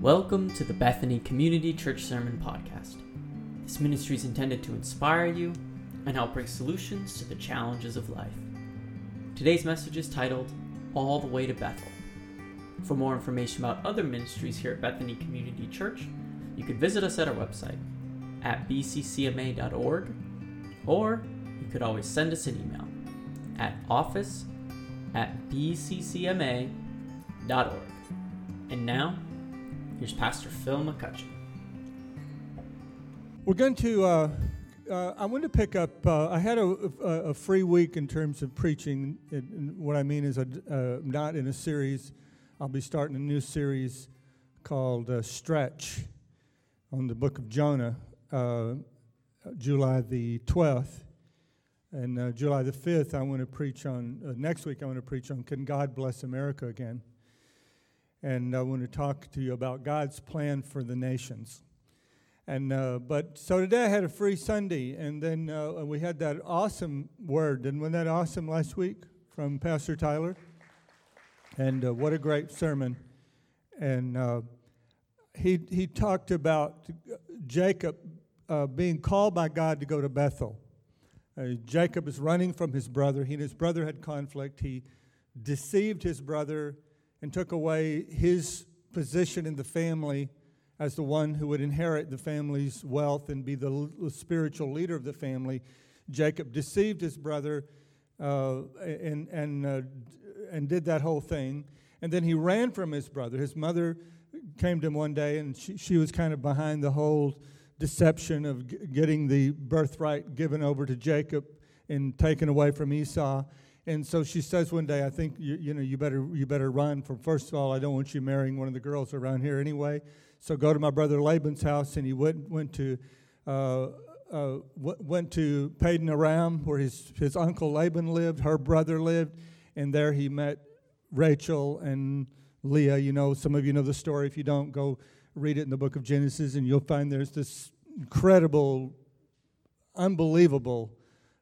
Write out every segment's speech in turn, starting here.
Welcome to the Bethany Community Church Sermon Podcast. This ministry is intended to inspire you and help bring solutions to the challenges of life. Today's message is titled All the Way to Bethel. For more information about other ministries here at Bethany Community Church, you can visit us at our website at bccma.org or you could always send us an email at office at bccma.org. And now, here's Pastor Phil McCutchen. We're going to, uh, uh, I want to pick up, uh, I had a, a, a, free week in terms of preaching. And what I mean is, i uh, not in a series. I'll be starting a new series called uh, Stretch on the book of Jonah, uh, July the 12th. And uh, July the 5th, I want to preach on, uh, next week, I want to preach on Can God Bless America Again? And I want to talk to you about God's plan for the nations. And, uh, but so today I had a free Sunday, and then uh, we had that awesome word. And wasn't that awesome last week from Pastor Tyler? And uh, what a great sermon. And uh, he, he talked about Jacob being called by God to go to Bethel uh, Jacob is running from his brother. He and his brother had conflict. He deceived his brother and took away his position in the family as the one who would inherit the family's wealth and be the, spiritual leader of the family. Jacob deceived his brother uh, and, and, uh, and did that whole thing. And then he ran from his brother. His mother came to him one day, and she, she was kind of behind the whole deception of g- getting the birthright given over to Jacob and taken away from Esau. And so she says one day, I think you, you know you better you better run. For first of all, I don't want you marrying one of the girls around here anyway. So go to my brother Laban's house, and he went went to uh, uh, went to Padan Aram, where his his uncle Laban lived, her brother lived, and there he met Rachel and Leah. You know, some of you know the story. If you don't, go read it in the book of Genesis, and you'll find there's this incredible, unbelievable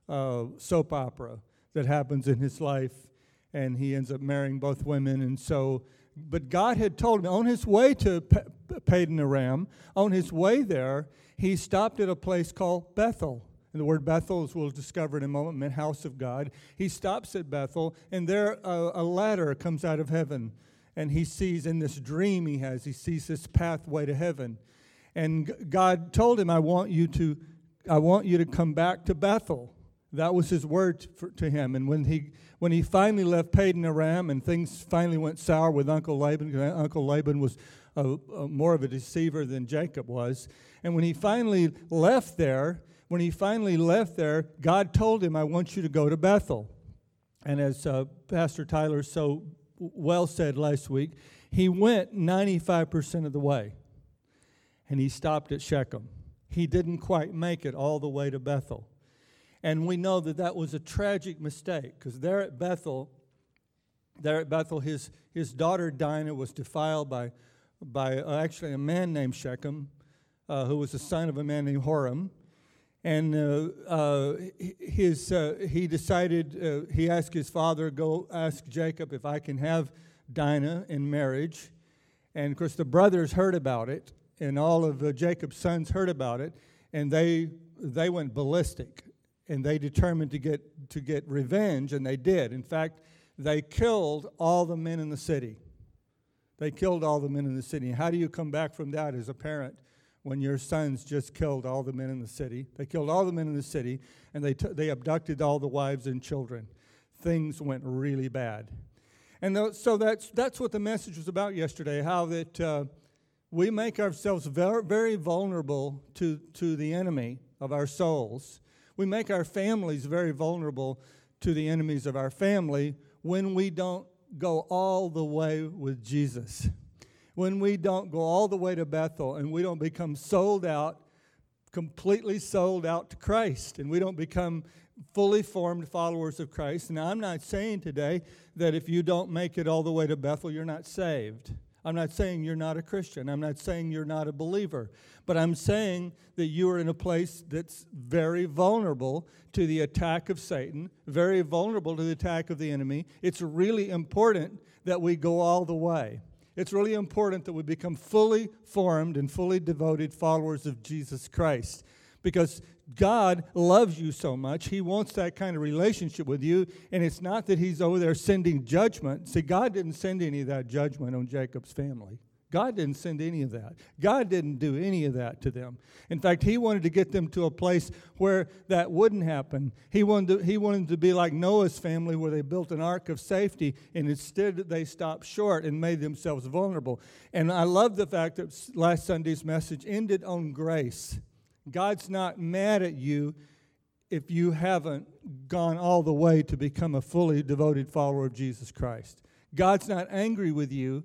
uh, soap opera that happens in his life, and he ends up marrying both women. And so, but God had told him on his way to P- Aram, on his way there, he stopped at a place called Bethel. And the word Bethel, as we'll discover in a moment, meant house of God. He stops at Bethel, and there a, a ladder comes out of heaven and he sees in this dream he has, he sees this pathway to heaven. And God told him, I want you to, I want you to come back to Bethel. That was his word for, to him. And when he, when he finally left Padan Aram and things finally went sour with Uncle Laban, because Uncle Laban was a, a, more of a deceiver than Jacob was. And when he finally left there, when he finally left there, God told him, I want you to go to Bethel. And as uh, Pastor Tyler so well said last week, he went 95% of the way and he stopped at Shechem. He didn't quite make it all the way to Bethel. And we know that that was a tragic mistake because there at Bethel, there at Bethel, his, his daughter Dinah was defiled by, by uh, actually a man named Shechem, uh, who was the son of a man named Horam and uh, uh, his, uh, he decided, uh, he asked his father, go ask Jacob if I can have Dinah in marriage. And of course, the brothers heard about it, and all of Jacob's sons heard about it, and they, they went ballistic, and they determined to get, to get revenge, and they did. In fact, they killed all the men in the city. They killed all the men in the city. How do you come back from that as a parent? when your sons just killed all the men in the city. They killed all the men in the city, and they, t- they abducted all the wives and children. Things went really bad. And th- so that's, that's what the message was about yesterday how that uh, we make ourselves very, very vulnerable to, to the enemy of our souls. We make our families very vulnerable to the enemies of our family when we don't go all the way with Jesus when we don't go all the way to Bethel and we don't become sold out, completely sold out to Christ, and we don't become fully formed followers of Christ. Now, I'm not saying today that if you don't make it all the way to Bethel, you're not saved. I'm not saying you're not a Christian. I'm not saying you're not a believer. But I'm saying that you are in a place that's very vulnerable to the attack of Satan, very vulnerable to the attack of the enemy. It's really important that we go all the way. It's really important that we become fully formed and fully devoted followers of Jesus Christ because God loves you so much. He wants that kind of relationship with you. And it's not that He's over there sending judgment. See, God didn't send any of that judgment on Jacob's family. God didn't send any of that. God didn't do any of that to them. In fact, He wanted to get them to a place where that wouldn't happen. He wanted to, he wanted to be like Noah's family, where they built an ark of safety, and instead they stopped short and made themselves vulnerable. And I love the fact that last Sunday's message ended on grace. God's not mad at you if you haven't gone all the way to become a fully devoted follower of Jesus Christ. God's not angry with you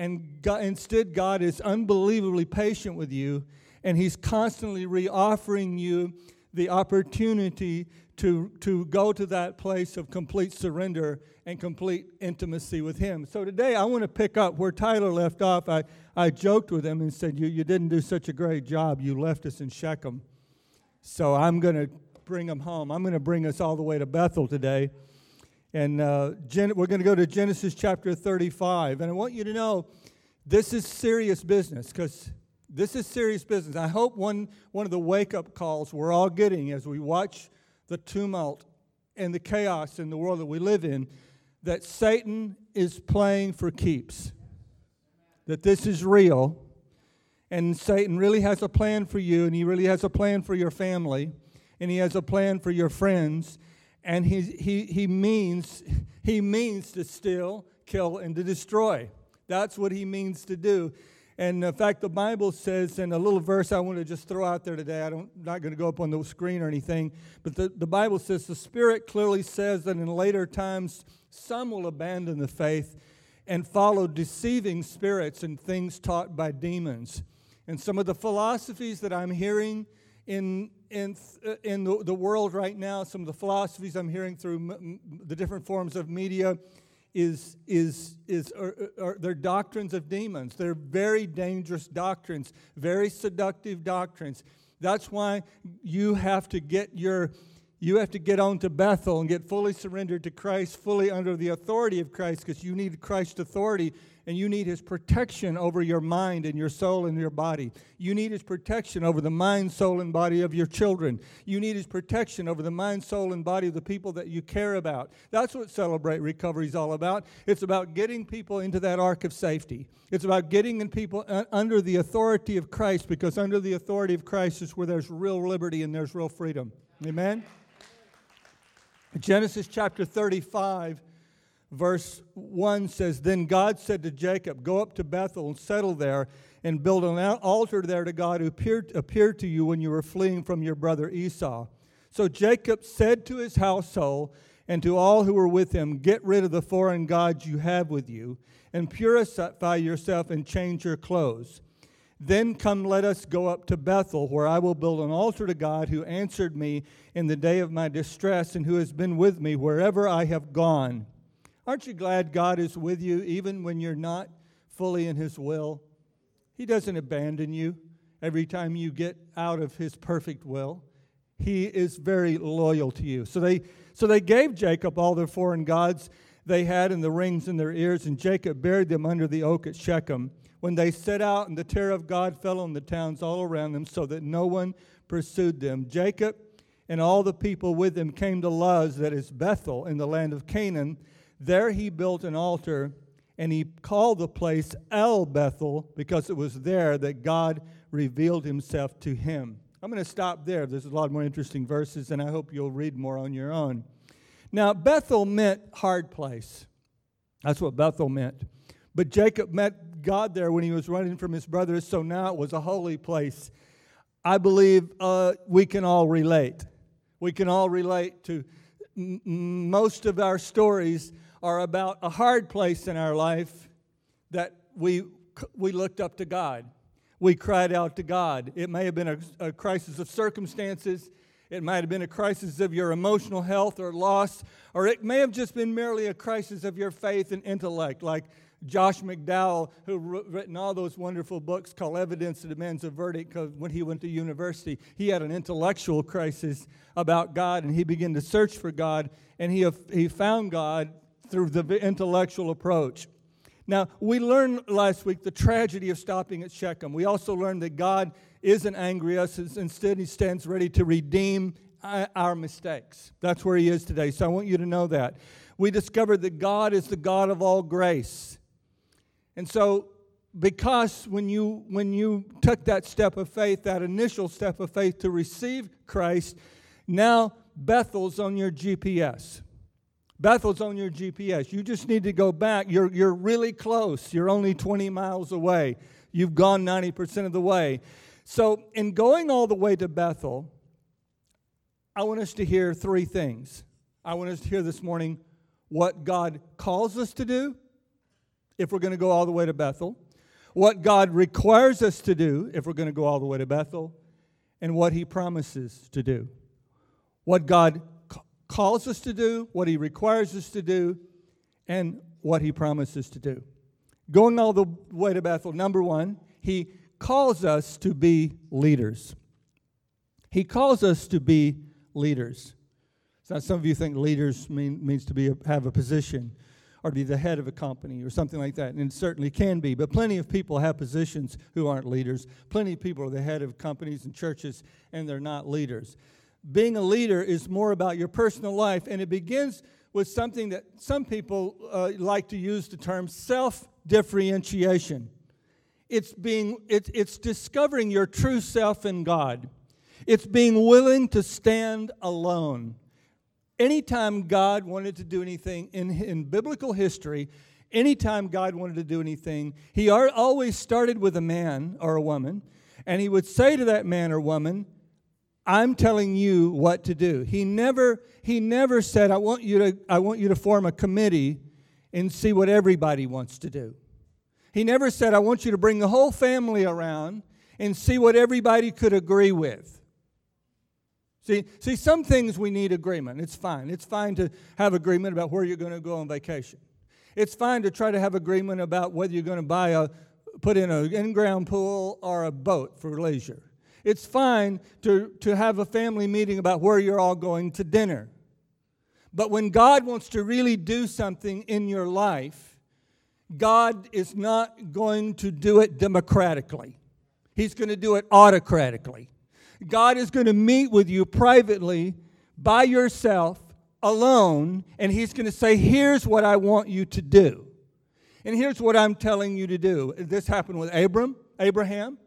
and God, instead, God is unbelievably patient with you, and He's constantly reoffering you the opportunity to, to go to that place of complete surrender and complete intimacy with Him. So today, I want to pick up where Tyler left off. I, I joked with him and said, you, you didn't do such a great job. You left us in Shechem. So I'm going to bring him home. I'm going to bring us all the way to Bethel today. And uh, Gen- we're going to go to Genesis chapter 35. And I want you to know this is serious business because this is serious business. I hope one, one of the wake up calls we're all getting as we watch the tumult and the chaos in the world that we live in that Satan is playing for keeps, that this is real. And Satan really has a plan for you, and he really has a plan for your family, and he has a plan for your friends and he, he, he, means, he means to steal, kill, and to destroy. That's what he means to do. And in fact, the Bible says, in a little verse I want to just throw out there today, I don't, I'm not going to go up on the screen or anything, but the, the Bible says, the Spirit clearly says that in later times, some will abandon the faith and follow deceiving spirits and things taught by demons. And some of the philosophies that I'm hearing in, in, uh, in the, the world right now, some of the philosophies I'm hearing through m- the different forms of media is, is, is are, are, they're doctrines of demons. They're very dangerous doctrines, very seductive doctrines. That's why you have to get your you have to get on to Bethel and get fully surrendered to Christ, fully under the authority of Christ, because you need Christ's authority and you need His protection over your mind and your soul and your body. You need His protection over the mind, soul, and body of your children. You need His protection over the mind, soul, and body of the people that you care about. That's what Celebrate Recovery is all about. It's about getting people into that ark of safety. It's about getting in people uh, under the authority of Christ, because under the authority of Christ is where there's real liberty and there's real freedom. Amen? Genesis chapter 35, verse 1 says Then God said to Jacob, Go up to Bethel and settle there, and build an altar there to God who appeared, appeared to you when you were fleeing from your brother Esau. So Jacob said to his household and to all who were with him, Get rid of the foreign gods you have with you, and purify yourself and change your clothes. Then come, let us go up to Bethel, where I will build an altar to God who answered me in the day of my distress and who has been with me wherever I have gone. Aren't you glad God is with you even when you're not fully in His will? He doesn't abandon you every time you get out of His perfect will. He is very loyal to you. So they, so they gave Jacob all their foreign gods they had and the rings in their ears, and Jacob buried them under the oak at Shechem when they set out, and the terror of God fell on the towns all around them, so that no one pursued them. Jacob and all the people with him came to Luz, that is Bethel, in the land of Canaan. There he built an altar, and he called the place El Bethel, because it was there that God revealed himself to him. I'm going to stop there. There's a lot more interesting verses, and I hope you'll read more on your own. Now, Bethel meant hard place. That's what Bethel meant. But Jacob met God there when he was running from his brothers, so now it was a holy place. I believe uh, we can all relate. We can all relate to m- most of our stories are about a hard place in our life that we, we looked up to God. We cried out to God. It may have been a, a crisis of circumstances. It might have been a crisis of your emotional health or loss, or it may have just been merely a crisis of your faith and intellect, like Josh McDowell, who written all those wonderful books called Evidence That Demands a Verdict, when he went to university, he had an intellectual crisis about God, and he began to search for God, and he, he found God through the intellectual approach. Now, we learned last week the tragedy of stopping at Shechem. We also learned that God isn't angry at us, instead, He stands ready to redeem uh, our mistakes. That's where He is today. So I want you to know that. We discovered that God is the God of all grace. And so, because when you, when you took that step of faith, that initial step of faith to receive Christ, now Bethel's on your GPS. Bethel's on your GPS. You just need to go back. You're, you're really close. You're only 20 miles away. You've gone 90% of the way. So, in going all the way to Bethel, I want us to hear three things. I want us to hear this morning what God calls us to do if we're going to go all the way to Bethel, what God requires us to do if we're going to go all the way to Bethel, and what He promises to do. What God calls us to do, what He requires us to do, and what He promises to do. Going all the way to Bethel, number one, He calls us to be leaders. He calls us to be leaders. So some of you think leaders mean, means to be a, have a position or to be the head of a company or something like that. And it certainly can be. But plenty of people have positions who aren't leaders. Plenty of people are the head of companies and churches and they're not leaders being a leader is more about your personal life, and it begins with something that some people uh, like to use the term self differentiation. It's, being, it, it's discovering your true self in God. It's being willing to stand alone. Anytime God wanted to do anything in, in biblical history, anytime God wanted to do anything, He always started with a man or a woman, and He would say to that man or woman, I'm telling you what to do. He never, he never said, I want, you to, I want you to form a committee and see what everybody wants to do. He never said, I want you to bring the whole family around and see what everybody could agree with. See, see, some things we need agreement. It's fine. It's fine to have agreement about where you're going to go on vacation. It's fine to try to have agreement about whether you're going to buy a, put in an in-ground pool or a boat for leisure. It's fine to, to have a family meeting about where you're all going to dinner. But when God wants to really do something in your life, God is not going to do it democratically. He's going to do it autocratically. God is going to meet with you privately by yourself, alone, and He's going to say, Here's what I want you to do. And here's what I'm telling you to do. This happened with Abram, Abraham.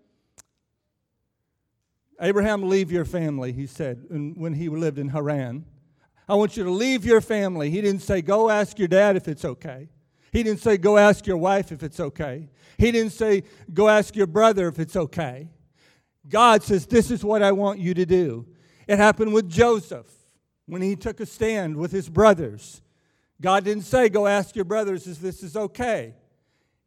Abraham, leave your family, he said when he lived in Haran. I want you to leave your family. He didn't say, go ask your dad if it's okay. He didn't say, go ask your wife if it's okay. He didn't say, go ask your brother if it's okay. God says, this is what I want you to do. It happened with Joseph when he took a stand with his brothers. God didn't say, go ask your brothers if this is okay.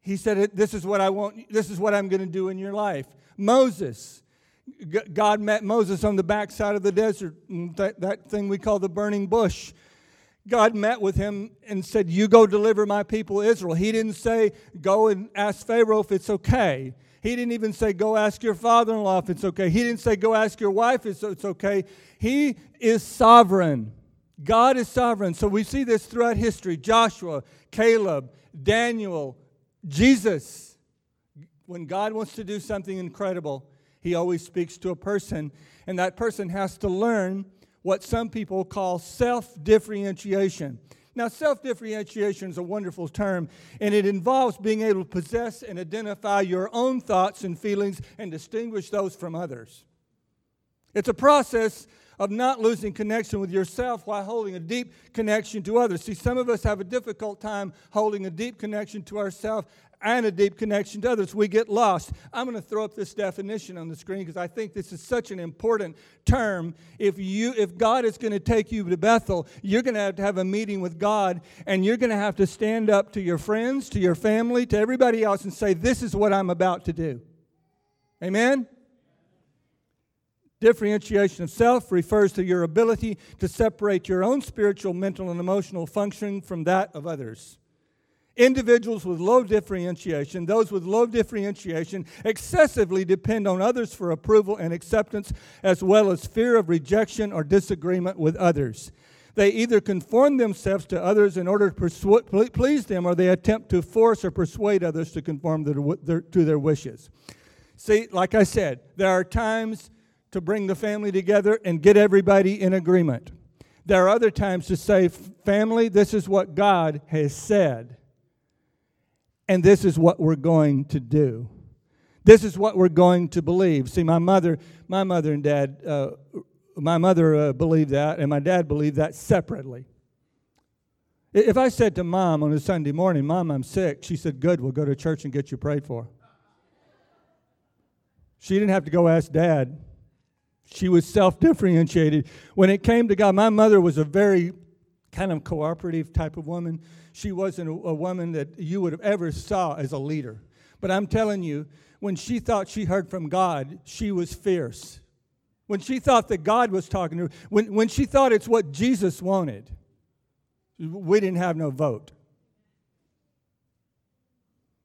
He said, this is what I want, this is what I'm going to do in your life. Moses, God met Moses on the backside of the desert, that, that thing we call the burning bush. God met with him and said, You go deliver my people Israel. He didn't say, Go and ask Pharaoh if it's okay. He didn't even say, Go ask your father in law if it's okay. He didn't say, Go ask your wife if it's okay. He is sovereign. God is sovereign. So we see this throughout history Joshua, Caleb, Daniel, Jesus. When God wants to do something incredible, he always speaks to a person, and that person has to learn what some people call self differentiation. Now, self differentiation is a wonderful term, and it involves being able to possess and identify your own thoughts and feelings and distinguish those from others. It's a process of not losing connection with yourself while holding a deep connection to others. See, some of us have a difficult time holding a deep connection to ourselves and a deep connection to others. We get lost. I'm going to throw up this definition on the screen because I think this is such an important term. If you if God is going to take you to Bethel, you're going to have to have a meeting with God and you're going to have to stand up to your friends, to your family, to everybody else and say this is what I'm about to do. Amen. Differentiation of self refers to your ability to separate your own spiritual, mental, and emotional functioning from that of others. Individuals with low differentiation, those with low differentiation, excessively depend on others for approval and acceptance, as well as fear of rejection or disagreement with others. They either conform themselves to others in order to persu- please them, or they attempt to force or persuade others to conform their, their, to their wishes. See, like I said, there are times to bring the family together and get everybody in agreement. There are other times to say, family, this is what God has said, and this is what we're going to do. This is what we're going to believe. See, my mother, my mother and dad, uh, my mother uh, believed that, and my dad believed that separately. If I said to mom on a Sunday morning, Mom, I'm sick, she said, Good, we'll go to church and get you prayed for. She didn't have to go ask dad. She was self differentiated. When it came to God, my mother was a very kind of cooperative type of woman. She wasn't a, a woman that you would have ever saw as a leader. But I'm telling you, when she thought she heard from God, she was fierce. When she thought that God was talking to her, when, when she thought it's what Jesus wanted, we didn't have no vote.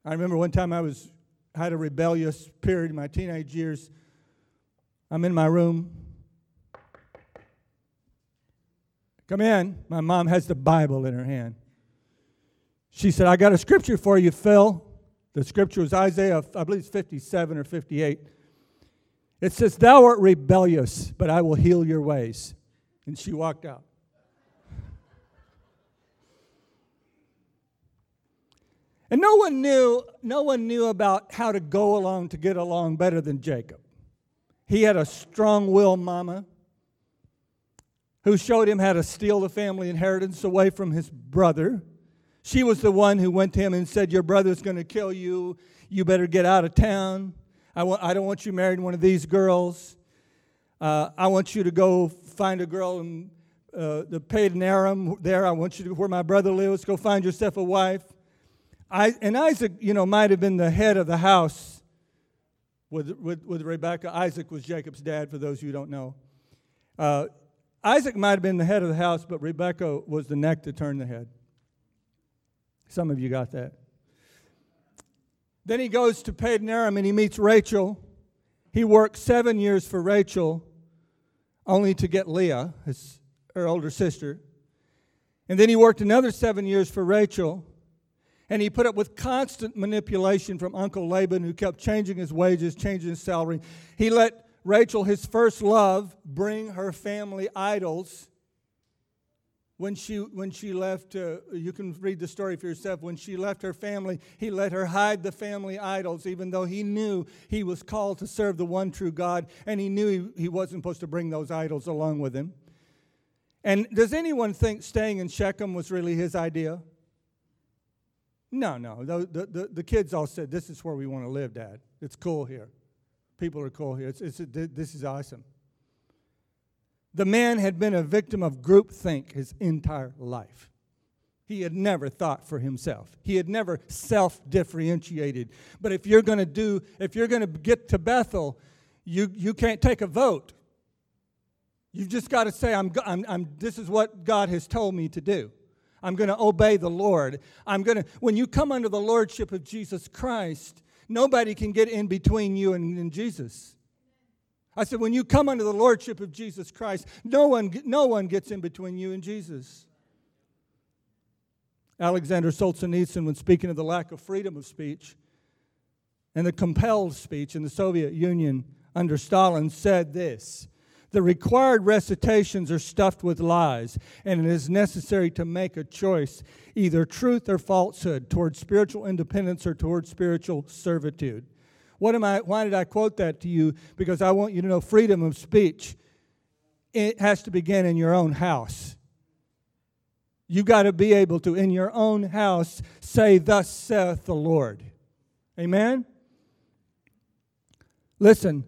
I remember one time I was had a rebellious period in my teenage years. I'm in my room. Come in. My mom has the Bible in her hand. She said, I got a scripture for you, Phil. The scripture was Isaiah, I believe it's 57 or 58. It says, Thou art rebellious, but I will heal your ways. And she walked out. And no one knew, no one knew about how to go along to get along better than Jacob. He had a strong will mama who showed him how to steal the family inheritance away from his brother. She was the one who went to him and said, Your brother's going to kill you. You better get out of town. I, want, I don't want you married one of these girls. Uh, I want you to go find a girl in uh, the Padan Aram there. I want you to where my brother lives. Go find yourself a wife. I, and Isaac, you know, might have been the head of the house with, with, with Rebecca. Isaac was Jacob's dad, for those who don't know. Uh, Isaac might have been the head of the house, but Rebecca was the neck to turn the head. Some of you got that. Then he goes to Padan Aram and he meets Rachel. He works seven years for Rachel, only to get Leah, his her older sister. And then he worked another seven years for Rachel. And he put up with constant manipulation from Uncle Laban, who kept changing his wages, changing his salary. He let Rachel, his first love, bring her family idols when she, when she left, uh, you can read the story for yourself. When she left her family, he let her hide the family idols, even though he knew he was called to serve the one true God, and he knew he, he wasn't supposed to bring those idols along with him. And does anyone think staying in Shechem was really his idea? No, no. The, the, the, the kids all said, This is where we want to live, Dad. It's cool here. People are cool here. It's, it's, this is awesome. The man had been a victim of groupthink his entire life. He had never thought for himself. He had never self differentiated. But if you're going to do, if you're going to get to Bethel, you, you can't take a vote. You've just got to say, I'm, I'm, I'm, this is what God has told me to do. I'm going to obey the Lord. I'm going to, when you come under the lordship of Jesus Christ, nobody can get in between you and, and Jesus. I said, when you come under the lordship of Jesus Christ, no one, no one gets in between you and Jesus. Alexander Solzhenitsyn, when speaking of the lack of freedom of speech and the compelled speech in the Soviet Union under Stalin, said this The required recitations are stuffed with lies, and it is necessary to make a choice, either truth or falsehood, towards spiritual independence or towards spiritual servitude. What am I, why did I quote that to you? Because I want you to know freedom of speech. It has to begin in your own house. You've got to be able to, in your own house, say, Thus saith the Lord. Amen? Listen,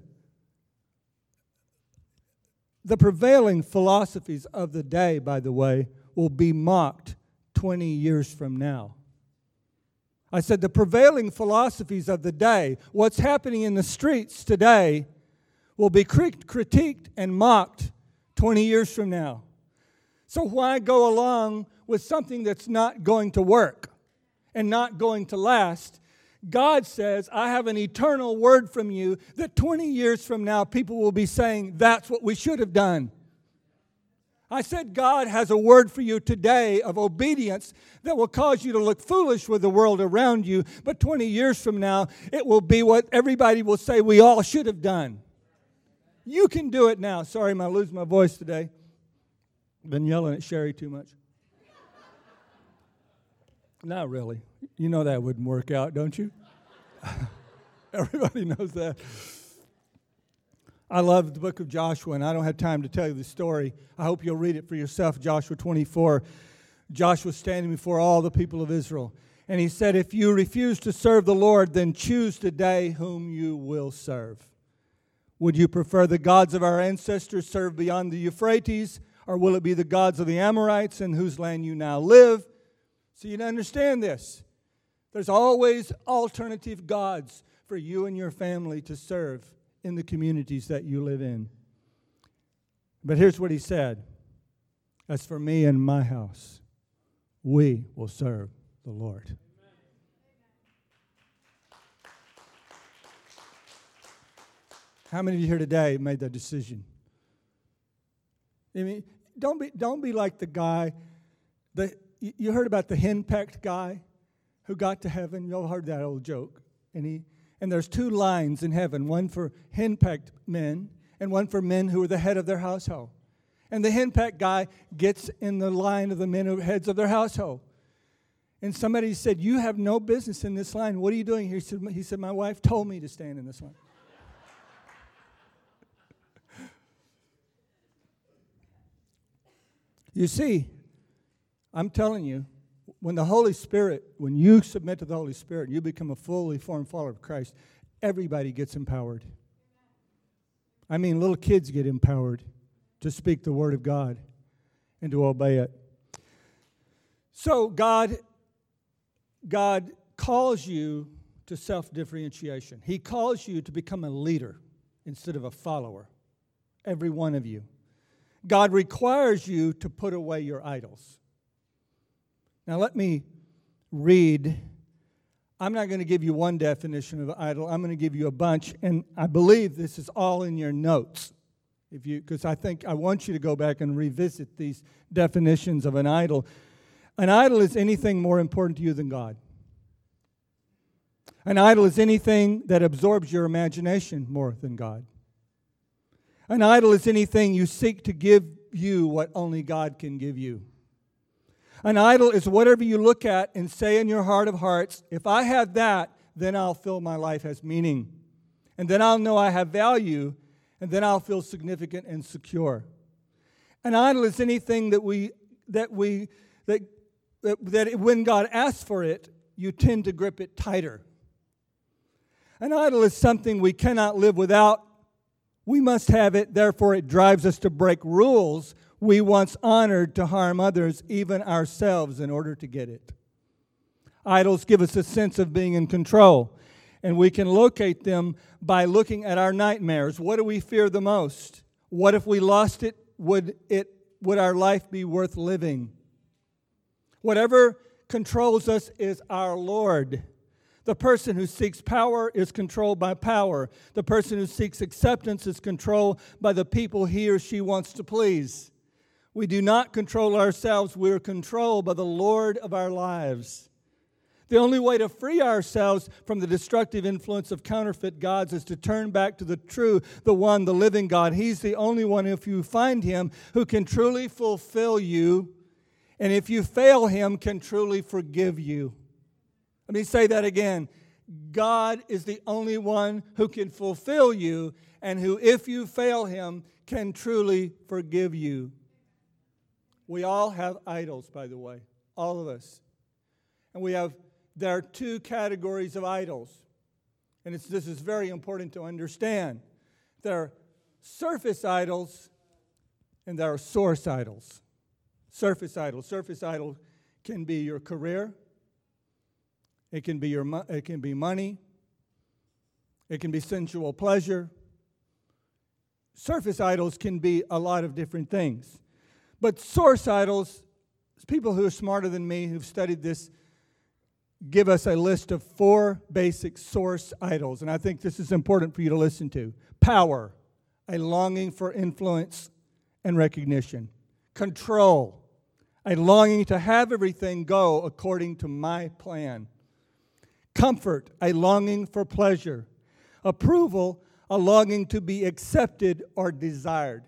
the prevailing philosophies of the day, by the way, will be mocked 20 years from now. I said, the prevailing philosophies of the day, what's happening in the streets today, will be critiqued and mocked 20 years from now. So, why go along with something that's not going to work and not going to last? God says, I have an eternal word from you that 20 years from now, people will be saying, that's what we should have done. I said, God has a word for you today of obedience that will cause you to look foolish with the world around you, but 20 years from now, it will be what everybody will say we all should have done. You can do it now. Sorry, I'm losing my voice today. Been yelling at Sherry too much. Not really. You know that wouldn't work out, don't you? Everybody knows that. I love the book of Joshua, and I don't have time to tell you the story. I hope you'll read it for yourself. Joshua 24. Joshua standing before all the people of Israel. And he said, If you refuse to serve the Lord, then choose today whom you will serve. Would you prefer the gods of our ancestors served beyond the Euphrates, or will it be the gods of the Amorites in whose land you now live? So you understand this. There's always alternative gods for you and your family to serve in the communities that you live in. But here's what he said As for me and my house, we will serve the Lord. How many of you here today made that decision? I mean, don't be, don't be like the guy, the, you heard about the henpecked guy who got to heaven. You all heard that old joke. And he, and there's two lines in heaven one for henpecked men and one for men who are the head of their household. And the henpecked guy gets in the line of the men who are heads of their household. And somebody said, You have no business in this line. What are you doing here? He said, he said My wife told me to stand in this line. you see, I'm telling you, when the Holy Spirit, when you submit to the Holy Spirit, and you become a fully formed follower of Christ, everybody gets empowered. I mean, little kids get empowered to speak the Word of God and to obey it. So, God, God calls you to self differentiation. He calls you to become a leader instead of a follower. Every one of you. God requires you to put away your idols. Now, let me read. I'm not going to give you one definition of idol. I'm going to give you a bunch, and I believe this is all in your notes. If you, because I think I want you to go back and revisit these definitions of an idol. An idol is anything more important to you than God. An idol is anything that absorbs your imagination more than God. An idol is anything you seek to give you what only God can give you. An idol is whatever you look at and say in your heart of hearts, if I have that, then I'll feel my life has meaning. And then I'll know I have value, and then I'll feel significant and secure. An idol is anything that we that we that that, that when God asks for it, you tend to grip it tighter. An idol is something we cannot live without. We must have it, therefore, it drives us to break rules we once honored to harm others, even ourselves, in order to get it. Idols give us a sense of being in control, and we can locate them by looking at our nightmares. What do we fear the most? What if we lost it? Would, it, would our life be worth living? Whatever controls us is our Lord. The person who seeks power is controlled by power. The person who seeks acceptance is controlled by the people he or she wants to please. We do not control ourselves, we're controlled by the Lord of our lives. The only way to free ourselves from the destructive influence of counterfeit gods is to turn back to the true, the one, the living God. He's the only one, if you find him, who can truly fulfill you, and if you fail him, can truly forgive you. Let me say that again. God is the only one who can fulfill you, and who, if you fail him, can truly forgive you. We all have idols, by the way, all of us. And we have, there are two categories of idols. And this is very important to understand. There are surface idols and there are source idols. Surface idols. Surface idol can be your career, it can be, your, it can be money, it can be sensual pleasure. Surface idols can be a lot of different things. But source idols, people who are smarter than me, who've studied this, give us a list of four basic source idols. And I think this is important for you to listen to power, a longing for influence and recognition, control, a longing to have everything go according to my plan, comfort, a longing for pleasure, approval, a longing to be accepted or desired.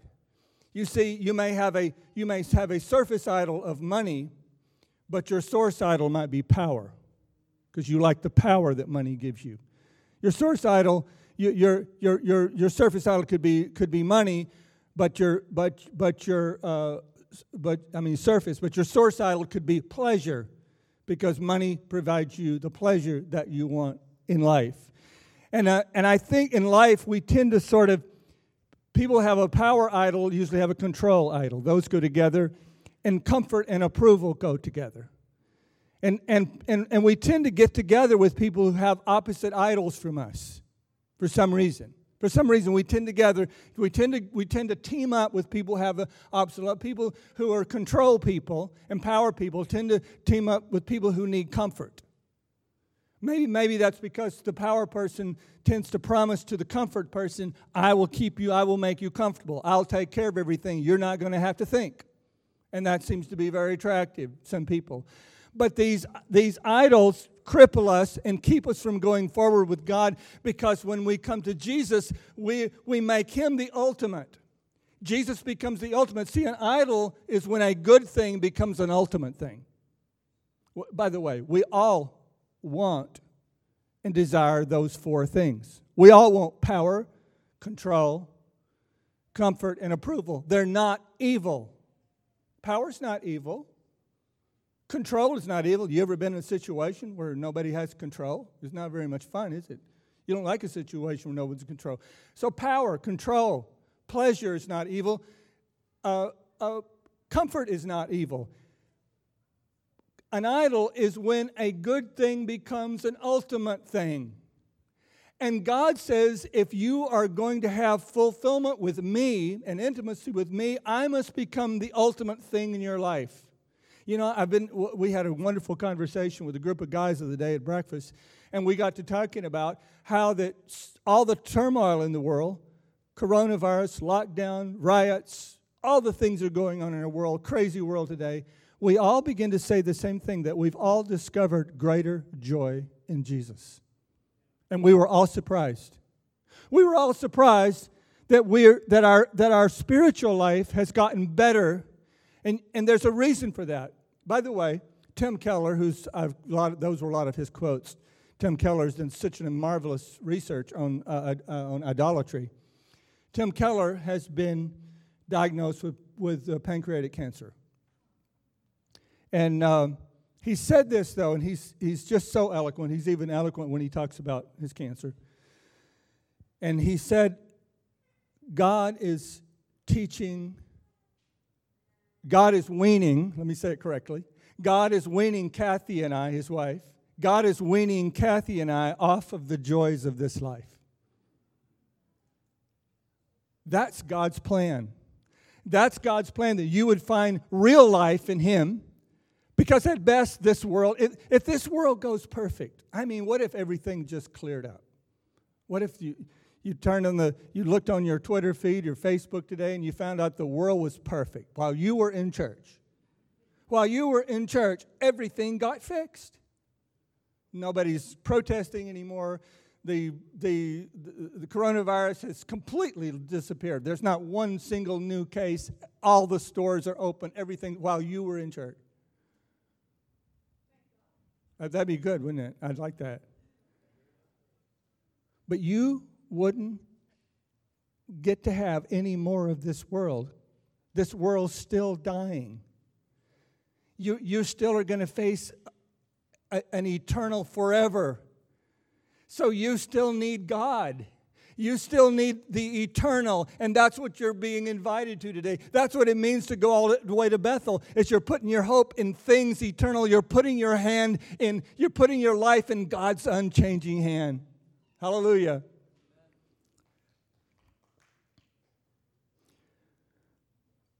You see, you may have a, you may have a surface idol of money, but your source idol might be power because you like the power that money gives you. Your source idol, your, your, your, your surface idol could be, could be money, but your, but, but your uh, but I mean surface, but your source idol could be pleasure because money provides you the pleasure that you want in life. And, uh, and I think in life we tend to sort of, people have a power idol, usually have a control idol. Those go together, and comfort and approval go together. And, and, and, and we tend to get together with people who have opposite idols from us for some reason. For some reason, we tend together, we tend to, we tend to team up with people who have opposite. People who are control people, empower people, tend to team up with people who need comfort. Maybe, maybe that's because the power person tends to promise to the comfort person, I will keep you, I will make you comfortable, I'll take care of everything, you're not going to have to think. And that seems to be very attractive, some people. But these, these idols cripple us and keep us from going forward with God because when we come to Jesus, we, we make Him the ultimate. Jesus becomes the ultimate. See, an idol is when a good thing becomes an ultimate thing. By the way, we all want and desire those four things. We all want power, control, comfort, and approval. They're not evil. Power's not evil. Control is not evil. You ever been in a situation where nobody has control? It's not very much fun, is it? You don't like a situation where no one's in control. So, power, control, pleasure is not evil. Uh, uh, comfort is not evil. An idol is when a good thing becomes an ultimate thing. And God says, if you are going to have fulfillment with me and intimacy with me, I must become the ultimate thing in your life. You know, I've been, we had a wonderful conversation with a group of guys the day at breakfast, and we got to talking about how that all the turmoil in the world, coronavirus, lockdown, riots, all the things that are going on in our world, crazy world today, we all begin to say the same thing that we've all discovered greater joy in Jesus. And we were all surprised. We were all surprised that, we're, that, our, that our spiritual life has gotten better and, and there's a reason for that. By the way, Tim Keller, who's I've, of, those were a lot of his quotes. Tim Keller's done such a marvelous research on, uh, uh, on idolatry. Tim Keller has been diagnosed with, with uh, pancreatic cancer. And um, he said this, though, and he's, he's just so eloquent. He's even eloquent when he talks about his cancer. And he said, God is teaching God is weaning, let me say it correctly. God is weaning Kathy and I, his wife. God is weaning Kathy and I off of the joys of this life. That's God's plan. That's God's plan that you would find real life in Him. Because at best, this world, if, if this world goes perfect, I mean, what if everything just cleared up? What if you, you turned on the you looked on your twitter feed your facebook today and you found out the world was perfect while you were in church? While you were in church everything got fixed. Nobody's protesting anymore. The, the, the, the coronavirus has completely disappeared. There's not one single new case. All the stores are open. Everything while you were in church that'd be good wouldn't it i'd like that but you wouldn't get to have any more of this world. This world's still dying. You, you still are going to face a, an eternal forever. So you still need God. You still need the eternal, and that's what you're being invited to today. That's what it means to go all the way to Bethel. Is you're putting your hope in things eternal. You're putting your hand in. You're putting your life in God's unchanging hand. Hallelujah.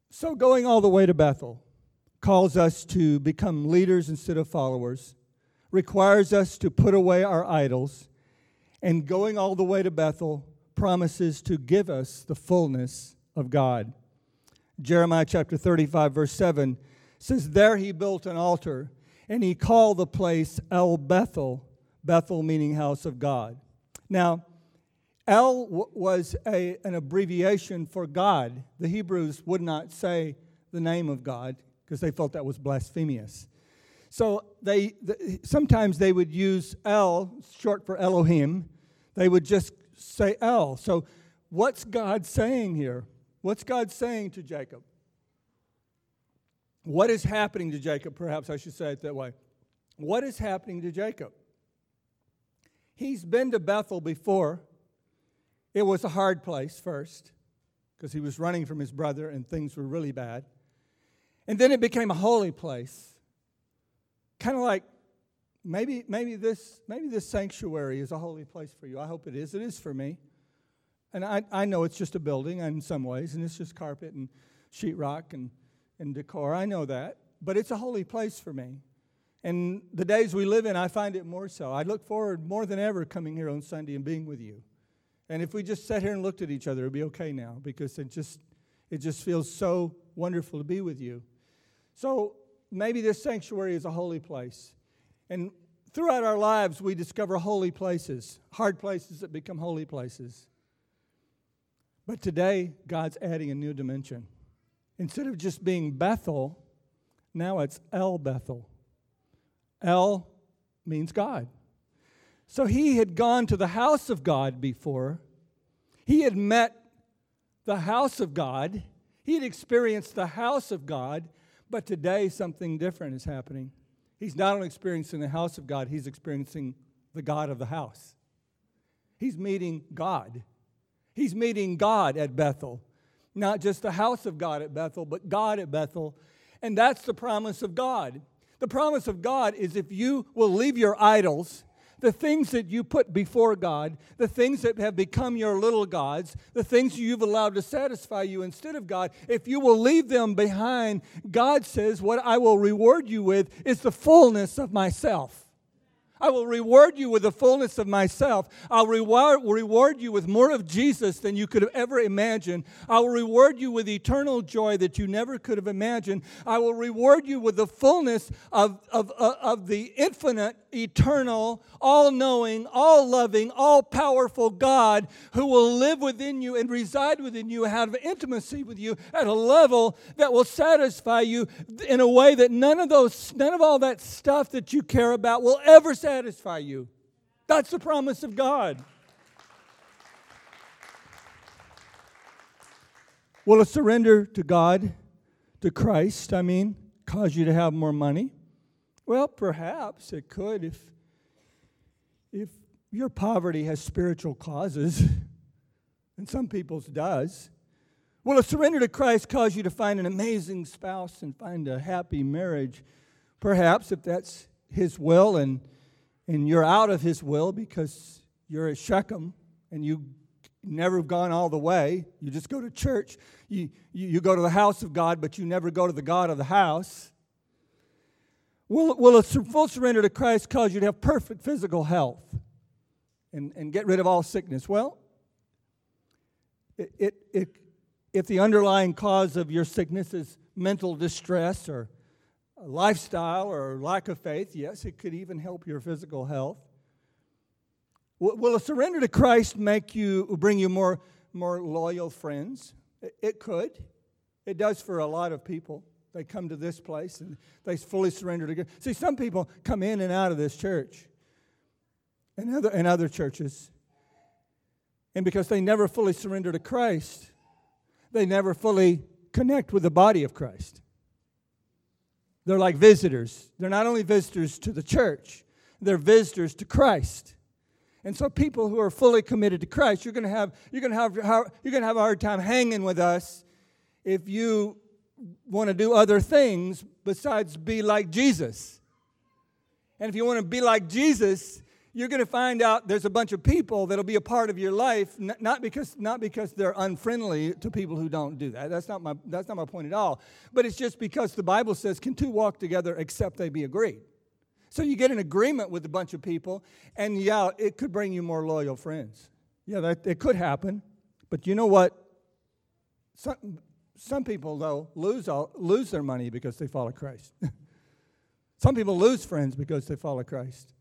So, going all the way to Bethel calls us to become leaders instead of followers, requires us to put away our idols, and going all the way to Bethel promises to give us the fullness of God. Jeremiah chapter 35, verse 7 says, There he built an altar, and he called the place El Bethel, Bethel meaning house of God. Now, El was a, an abbreviation for God. The Hebrews would not say the name of God because they felt that was blasphemous. So they the, sometimes they would use El, short for Elohim. They would just say El. So what's God saying here? What's God saying to Jacob? What is happening to Jacob? Perhaps I should say it that way. What is happening to Jacob? He's been to Bethel before. It was a hard place first because he was running from his brother and things were really bad. And then it became a holy place. Kind of like maybe, maybe, this, maybe this sanctuary is a holy place for you. I hope it is. It is for me. And I, I know it's just a building in some ways, and it's just carpet and sheetrock and, and decor. I know that. But it's a holy place for me. And the days we live in, I find it more so. I look forward more than ever coming here on Sunday and being with you. And if we just sat here and looked at each other, it'd be okay now because it just, it just feels so wonderful to be with you. So maybe this sanctuary is a holy place. And throughout our lives, we discover holy places, hard places that become holy places. But today, God's adding a new dimension. Instead of just being Bethel, now it's El Bethel. El means God. So he had gone to the house of God before. He had met the house of God. He had experienced the house of God. But today, something different is happening. He's not only experiencing the house of God, he's experiencing the God of the house. He's meeting God. He's meeting God at Bethel. Not just the house of God at Bethel, but God at Bethel. And that's the promise of God. The promise of God is if you will leave your idols the things that you put before God, the things that have become your little gods, the things you've allowed to satisfy you instead of God, if you will leave them behind, God says, What I will reward you with is the fullness of myself. I will reward you with the fullness of myself. I'll reward, reward you with more of Jesus than you could have ever imagined. I will reward you with eternal joy that you never could have imagined. I will reward you with the fullness of, of, of, uh, of the infinite, eternal, all knowing, all loving, all powerful God who will live within you and reside within you, have intimacy with you at a level that will satisfy you in a way that none of those, none of all that stuff that you care about will ever satisfy satisfy you. That's the promise of God. Will a surrender to God, to Christ, I mean, cause you to have more money? Well, perhaps it could if, if your poverty has spiritual causes, and some people's does. Will a surrender to Christ cause you to find an amazing spouse and find a happy marriage? Perhaps if that's His will and and you're out of his will because you're at Shechem and you never have gone all the way. You just go to church. You, you, you, go to the house of God, but you never go to the God of the house. Will, will a full surrender to Christ cause you to have perfect physical health and, and get rid of all sickness? Well, it, it, it, if the underlying cause of your sickness is mental distress or lifestyle or lack of faith, yes, it could even help your physical health. Will a surrender to Christ make you bring you more, more loyal friends? It could. It does for a lot of people. They come to this place and they fully surrender to God. See, some people come in and out of this church and other, and other churches. And because they never fully surrender to Christ, they never fully connect with the body of Christ. They're like visitors. They're not only visitors to the church, they're visitors to Christ. And so people who are fully committed to Christ, you're going to have you're going to have you're going to have a hard time hanging with us if you want to do other things besides be like Jesus. And if you want to be like Jesus, you're going to find out there's a bunch of people that'll be a part of your life, not because, not because they're unfriendly to people who don't do that. That's not, my, that's not my point at all. But it's just because the Bible says, can two walk together except they be agreed? So you get an agreement with a bunch of people, and yeah, it could bring you more loyal friends. Yeah, that, it could happen. But you know what? Some, some people, though, lose, all, lose their money because they follow Christ. some people lose friends because they follow Christ.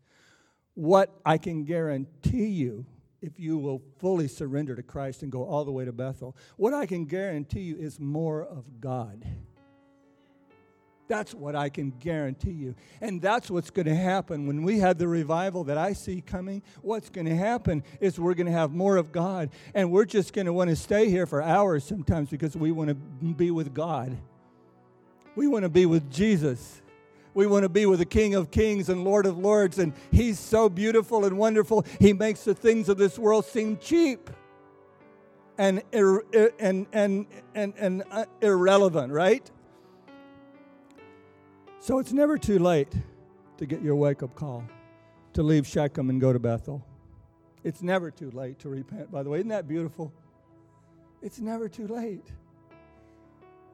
What I can guarantee you, if you will fully surrender to Christ and go all the way to Bethel, what I can guarantee you is more of God. That's what I can guarantee you. And that's what's going to happen when we have the revival that I see coming. What's going to happen is we're going to have more of God. And we're just going to want to stay here for hours sometimes because we want to be with God. We want to be with Jesus. We want to be with the King of Kings and Lord of Lords. And He's so beautiful and wonderful. He makes the things of this world seem cheap and, and, and, and, and uh, irrelevant, right? So it's never too late to get your wake up call, to leave Shechem and go to Bethel. It's never too late to repent, by the way. Isn't that beautiful? It's never too late.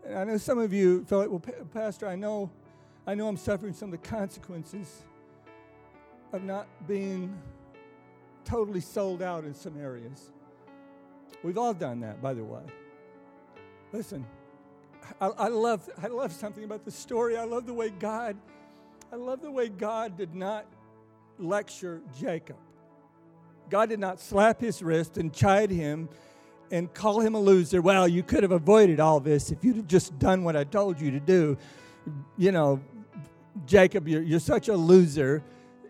And I know some of you feel like, well, Pastor, I know, I know I'm suffering some of the consequences of not being totally sold out in some areas. We've all done that, by the way. Listen, I, I, love, I love something about the story. I love the way God, I love the way God did not lecture Jacob. God did not slap his wrist and chide him and call him a loser. Well, you could have avoided all this if you'd have just done what I told you to do. You know, Jacob, you're, you're such a loser.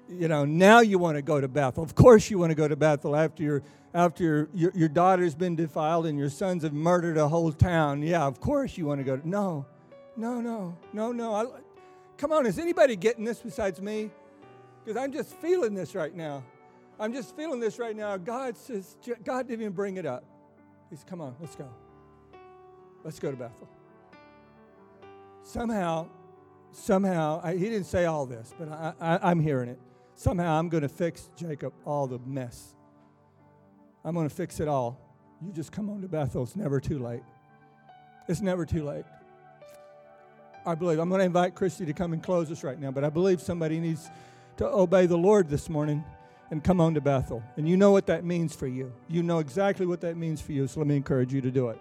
You know, now you want to go to Bethel. Of course, you want to go to Bethel after you're after your, your, your daughter's been defiled and your sons have murdered a whole town, yeah, of course you want to go. To, no, no, no, no, no. I, come on, is anybody getting this besides me? Because I'm just feeling this right now. I'm just feeling this right now. God says, God didn't even bring it up. He said, come on, let's go. Let's go to Bethel. Somehow, somehow, I, he didn't say all this, but I, I, I'm hearing it. Somehow I'm going to fix Jacob all the mess I'm going to fix it all. You just come on to Bethel. It's never too late. It's never too late. I believe. I'm going to invite Christy to come and close us right now, but I believe somebody needs to obey the Lord this morning and come on to Bethel. And you know what that means for you. You know exactly what that means for you, so let me encourage you to do it.